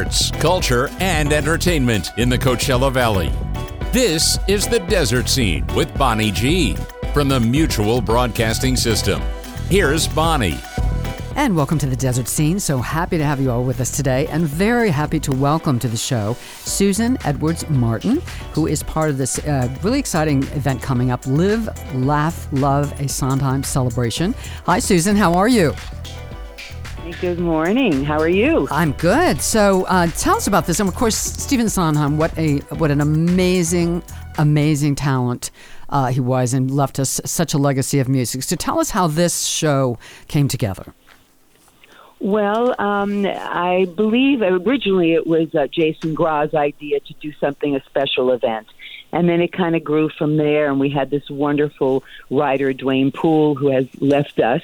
arts, culture, and entertainment in the Coachella Valley. This is the Desert Scene with Bonnie G from the Mutual Broadcasting System. Here's Bonnie. And welcome to the Desert Scene. So happy to have you all with us today, and very happy to welcome to the show Susan Edwards Martin, who is part of this uh, really exciting event coming up Live, Laugh, Love, a Sondheim celebration. Hi, Susan. How are you? Good morning. How are you? I'm good. So uh, tell us about this. And of course, Stephen Sondheim, what a what an amazing, amazing talent uh, he was, and left us such a legacy of music. So tell us how this show came together. Well, um, I believe originally it was uh, Jason Grah's idea to do something, a special event. And then it kind of grew from there, and we had this wonderful writer, Duane Poole, who has left us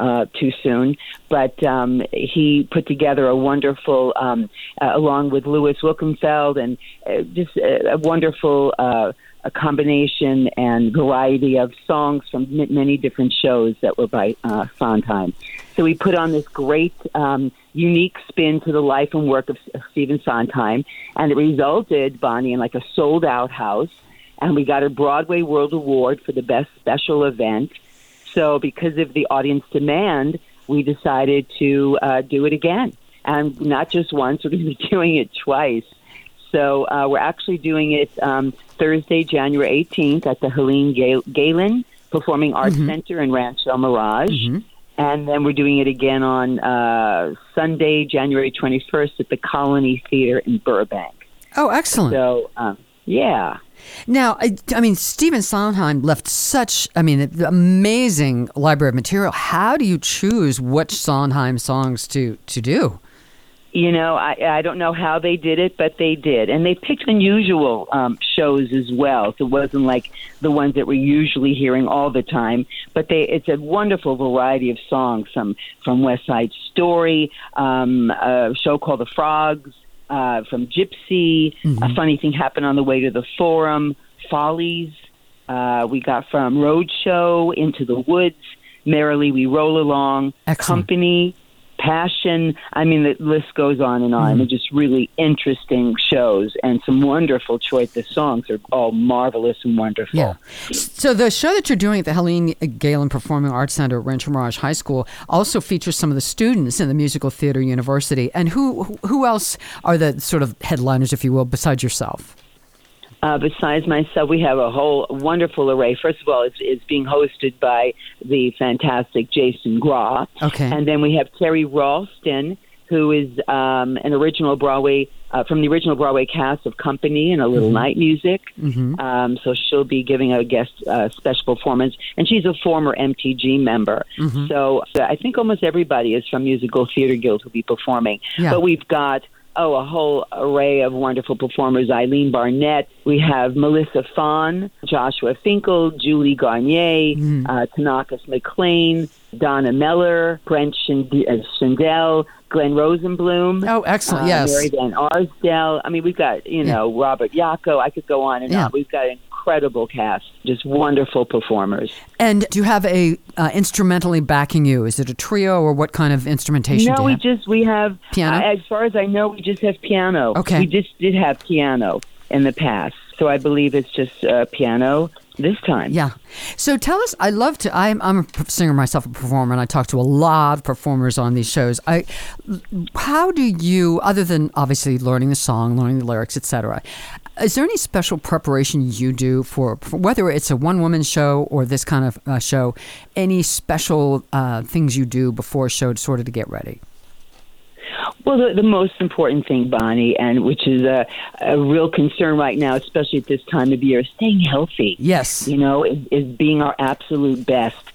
uh, too soon. But um, he put together a wonderful, um, uh, along with Louis Wilkenfeld, and uh, just a, a wonderful uh, a combination and variety of songs from many different shows that were by uh, Sondheim. So we put on this great, um, unique spin to the life and work of, of Stephen Sondheim, and it resulted, Bonnie, in like a sold out house. And we got a Broadway World Award for the best special event. So, because of the audience demand, we decided to uh, do it again. And not just once, we're going to be doing it twice. So, uh, we're actually doing it um, Thursday, January 18th at the Helene Galen Performing Arts mm-hmm. Center in Rancho Mirage. Mm-hmm and then we're doing it again on uh, Sunday, January 21st at the Colony Theater in Burbank. Oh, excellent. So, um, yeah. Now, I, I, mean, Stephen Sondheim left such, I mean, amazing library of material. How do you choose which Sondheim songs to, to do? you know, I, I don't know how they did it, but they did, and they picked unusual um, shows as well. So it wasn't like the ones that we're usually hearing all the time. But they, it's a wonderful variety of songs. Some from West Side Story, um, a show called The Frogs, uh, from Gypsy. Mm-hmm. A funny thing happened on the way to the Forum. Follies. Uh, we got from Roadshow into the Woods. Merrily We Roll Along. Excellent. Company passion. I mean, the list goes on and on. Mm. They're just really interesting shows and some wonderful choice. The songs are all marvelous and wonderful. Yeah. So the show that you're doing at the Helene Galen Performing Arts Center at Rancho Mirage High School also features some of the students in the Musical Theater University. And who who else are the sort of headliners, if you will, besides yourself? Uh, besides myself, we have a whole wonderful array. First of all, it's, it's being hosted by the fantastic Jason Grah. Okay. And then we have Teri Ralston, who is um, an original Broadway, uh, from the original Broadway cast of Company and A Little mm-hmm. Night Music. Mm-hmm. Um, so she'll be giving a guest uh, special performance. And she's a former MTG member. Mm-hmm. So, so I think almost everybody is from Musical Theater Guild who'll be performing. Yeah. But we've got oh, a whole array of wonderful performers. Eileen Barnett, we have Melissa Fahn, Joshua Finkel, Julie Garnye, mm. uh, Tanakas McLean, Donna Meller, Brent Schindel, Glenn Rosenblum. Oh, excellent! Uh, yes, Mary Van Arsdale. I mean, we've got you know yeah. Robert Yacko. I could go on and yeah. on. We've got incredible cast, just wonderful performers. And do you have a uh, instrumentally backing you? Is it a trio or what kind of instrumentation? No, we have? just we have piano. Uh, as far as I know, we just have piano. Okay, we just did have piano in the past, so I believe it's just uh, piano this time. Yeah. So tell us. I love to. I'm, I'm a singer myself, a performer, and I talk to a lot of performers on these shows. I, how do you, other than obviously learning the song, learning the lyrics, etc., is there any special preparation you do for, for whether it's a one woman show or this kind of uh, show? Any special uh, things you do before a show, sort of to get ready? Well, the, the most important thing, Bonnie, and which is a, a real concern right now, especially at this time of year, is staying healthy. Yes. You know, is, is being our absolute best.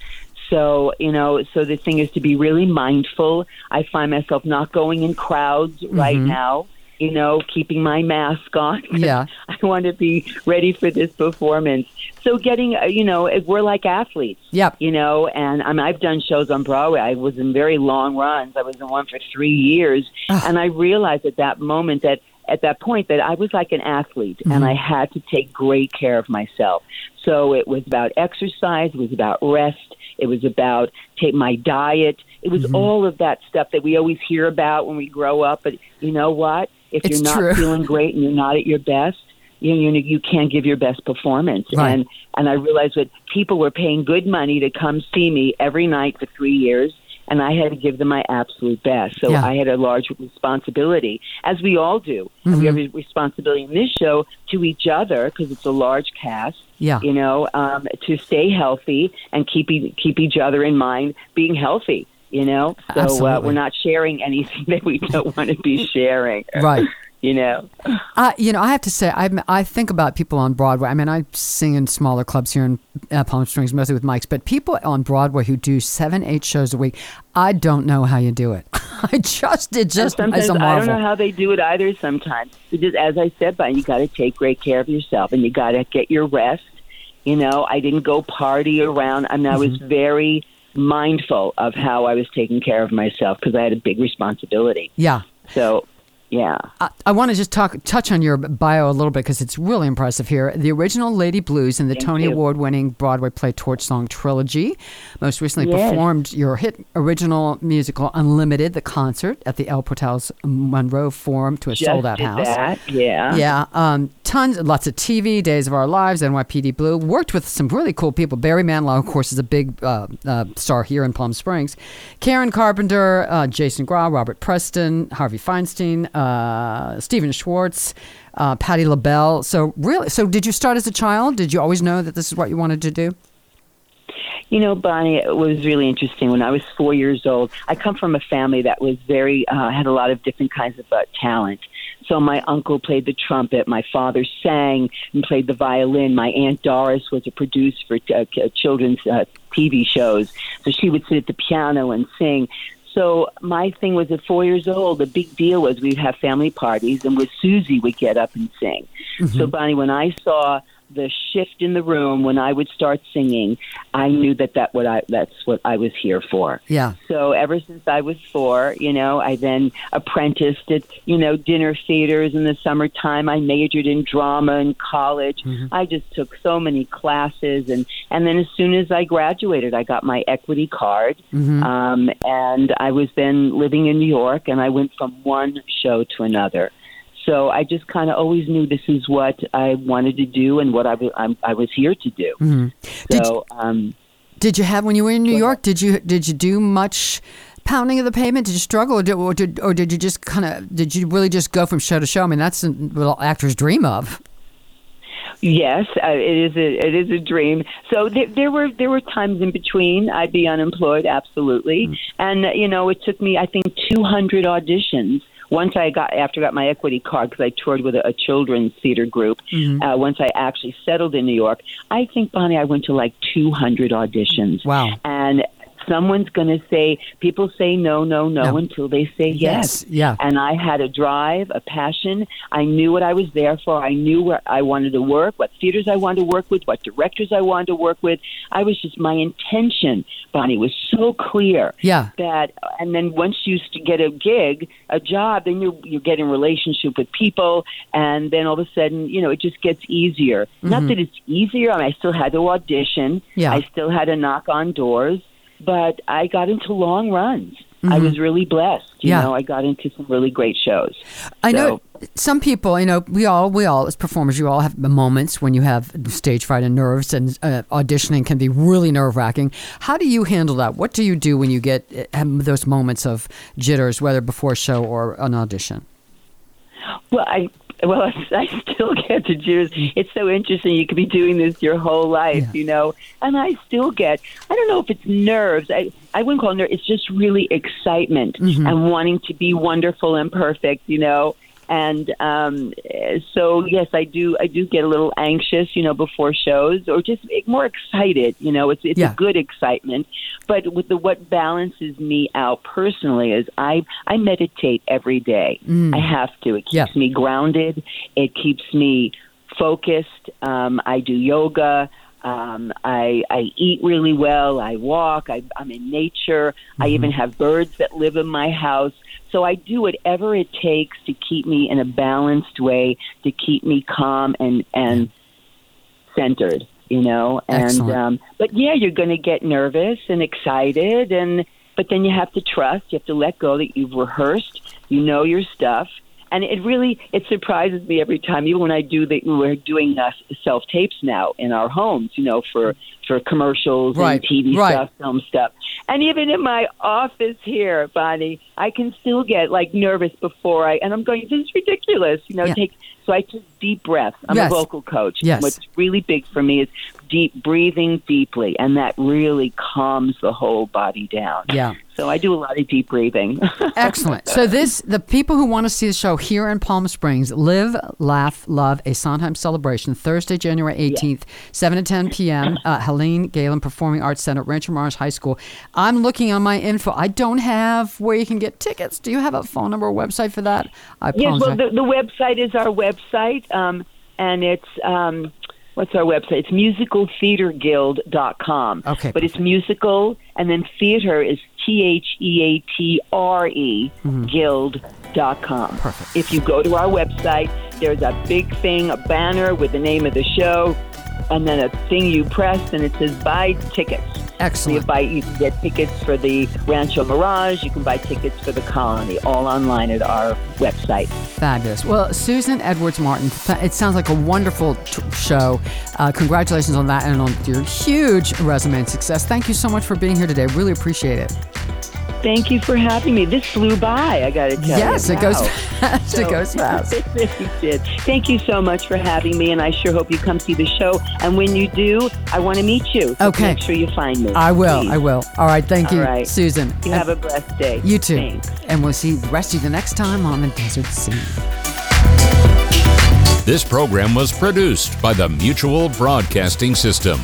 So, you know, so the thing is to be really mindful. I find myself not going in crowds mm-hmm. right now you know, keeping my mask on. Yeah. I want to be ready for this performance. So getting, uh, you know, we're like athletes. Yep. You know, and I mean, I've done shows on Broadway. I was in very long runs. I was in one for three years, and I realized at that moment that at that point that I was like an athlete mm-hmm. and I had to take great care of myself. So it was about exercise, it was about rest, it was about take my diet, it was mm-hmm. all of that stuff that we always hear about when we grow up. But you know what? If It's you're not true. feeling great and you're not at your best, you you know, you can't give your best performance. Right. And and I realized that people were paying good money to come see me every night for three years. And I had to give them my absolute best. So Yeah. I had a large responsibility, as we all do. And we have Mm-hmm. a responsibility in this show to each other because it's a large cast Yeah. you know, um, to stay healthy and keep e- keep each other in mind, being healthy. You know, so uh, we're not sharing anything that we don't want to be sharing. Right. You know, I, you know, I have to say, I, I think about people on Broadway. I mean, I sing in smaller clubs here in uh, Palm Springs, mostly with mics, but people on Broadway who do seven, eight shows a week, I don't know how you do it. I just, it just sometimes I don't know how they do it either. Sometimes, just as I said, but you got to take great care of yourself, and you got to get your rest. You know, I didn't go party around. I mean, I was Mm-hmm. very mindful of how I was taking care of myself because I had a big responsibility. yeah. So, yeah. I, I want to just talk touch on your bio a little bit because it's really impressive here. The original Lady Blues and the Thank Tony you. Award winning Broadway play Torch Song trilogy. Most recently Yes. performed your hit original musical Unlimited, the concert at the El Portals Monroe Forum to a Just sold out did house. That. Yeah. Yeah, um, tons, lots of TV, Days of Our Lives, NYPD Blue. Worked with some really cool people. Barry Manilow, of course, is a big uh, uh, star here in Palm Springs. Karen Carpenter, uh, Jason Grah, Robert Preston, Harvey Fierstein, uh, Stephen Schwartz, uh, Patti LaBelle. So really, so did you start as a child? Did you always know that this is what you wanted to do? You know, Bonnie, it was really interesting. When I was four years old, I come from a family that was very, uh, had a lot of different kinds of uh, talent. So my uncle played the trumpet, my father sang and played the violin. My aunt Doris was a producer for uh, children's uh, TV shows, so she would sit at the piano and sing. So my thing was at four years old, the big deal was we'd have family parties, and with Susie would get up and sing. So mm-hmm. Bonnie, when I saw the shift in the room when I would start singing, I knew that that what I that's what I was here for. Yeah. So ever since I was four, you know, I then apprenticed at you know dinner theaters in the summertime. I majored in drama in college. I just took so many classes, and and then as soon as I graduated, I got my equity card, um, and I was then living in New York, and I went from one show to another. So I just kind of always knew this is what I wanted to do and what I was I'm, I was here to do. Did So um, Did you have when you were in New York? Did you did you do much pounding of the pavement? Did you struggle, or did or did, or did you just kind of did you really just go from show to show? I mean, that's what all actors dream of. Yes, uh, it is a it is a dream. So there, there were there were times in between I'd be unemployed, absolutely, and uh, you know it took me I think 200 auditions. Once I got after I got my equity card because I toured with a, a children's theater group. Uh, once I actually settled in New York, I think Bonnie I went to like 200 auditions. Wow. And someone's going to say people say no no no, No. until they say yes. Yes, yeah. and i had a drive a passion i knew what i was there for i knew where i wanted to work what theaters i wanted to work with what directors i wanted to work with i was just my intention bonnie was so clear Yeah. that and then once you get a gig a job then you you get in relationship with people and then all of a sudden you know it just gets easier not that it's easier I, mean, I still had to audition Mm-hmm. Yeah. i still had to knock on doors but i got into long runs i was really blessed you Mm-hmm. Yeah. know i got into some really great shows I know some people, you know, we all, we all as performers, you all have moments when you have stage fright and nerves, and uh, auditioning can be really nerve wracking. How do you handle that? What do you do when you get uh, those moments of jitters, whether before a show or an audition? Well, I well, I still get the jitters. It's so interesting. You could be doing this your whole life, Yeah. you know, and I still get. I don't know if it's nerves. I I wouldn't call it nerves. It's just really excitement mm-hmm. and wanting to be wonderful and perfect, you know. And um, so, yes, I do. I do get a little anxious, you know, before shows, or just more excited. You know, it's it's Yeah. a good excitement. But with the what balances me out personally is I I meditate every day. I have to. It keeps Yeah. me grounded. It keeps me focused. Um, I do yoga. Um, I, I eat really well. I walk. I, I'm in nature. I even have birds that live in my house. So I do whatever it takes to keep me in a balanced way, to keep me calm and and centered. You know, and Excellent. um, but yeah, you're going to get nervous and excited, and but then you have to trust. You have to let go that you've rehearsed. You know your stuff, and it really it surprises me every time. Even when I do the we're doing uh, self tapes now in our homes, you know, for for commercials Right, and TV right. stuff, film stuff, and even in my office here, Bonnie, I can still get like nervous before I, and I'm going, this is ridiculous, you know. Yeah. Take so I take deep breaths. I'm Yes. a vocal coach. Yes. What's really big for me is deep breathing deeply, and that really calms the whole body down. Yeah. So I do a lot of deep breathing. Excellent. So this, the people who want to see the show here in Palm Springs, Live, Laugh, Love, a Sondheim celebration, Thursday, January 18th, 7 to 10 p.m., uh, Helene Galen Performing Arts Center, Rancho Mirage High School. I'm looking on my info. I don't have where you can get tickets. Do you have a phone number or website for that? I Yes, well, the, the website is our website, um, and it's um, what's our website? It's musicaltheaterguild.com. Okay, but it's musical, and then theater is T H E A T R E guild.com. Mm-hmm. Perfect. If you go to our website, there's a big thing, a banner with the name of the show, and then a thing you press, and it says buy tickets. Excellent. You buy you can get tickets for the Rancho Mirage. You can buy tickets for the Colony, all online at our website. Fabulous. Well, Susan Edwards Martin, it sounds like a wonderful t- show. Uh, congratulations on that and on your huge resume and success. Thank you so much for being here today. Really appreciate it. Thank you for having me. This flew by. I got to tell you. yes, it goes Wow. fast. it goes fast. it did. Thank you so much for having me, and I sure hope you come see the show. And when you do, I want to meet you. So Okay. Make sure you find me. I will. please. I will. All right. Thank you, All right. Susan. You have a blessed day. You too. Thanks. And we'll see the rest of you the next time on the Desert Scene. This program was produced by the Mutual Broadcasting System.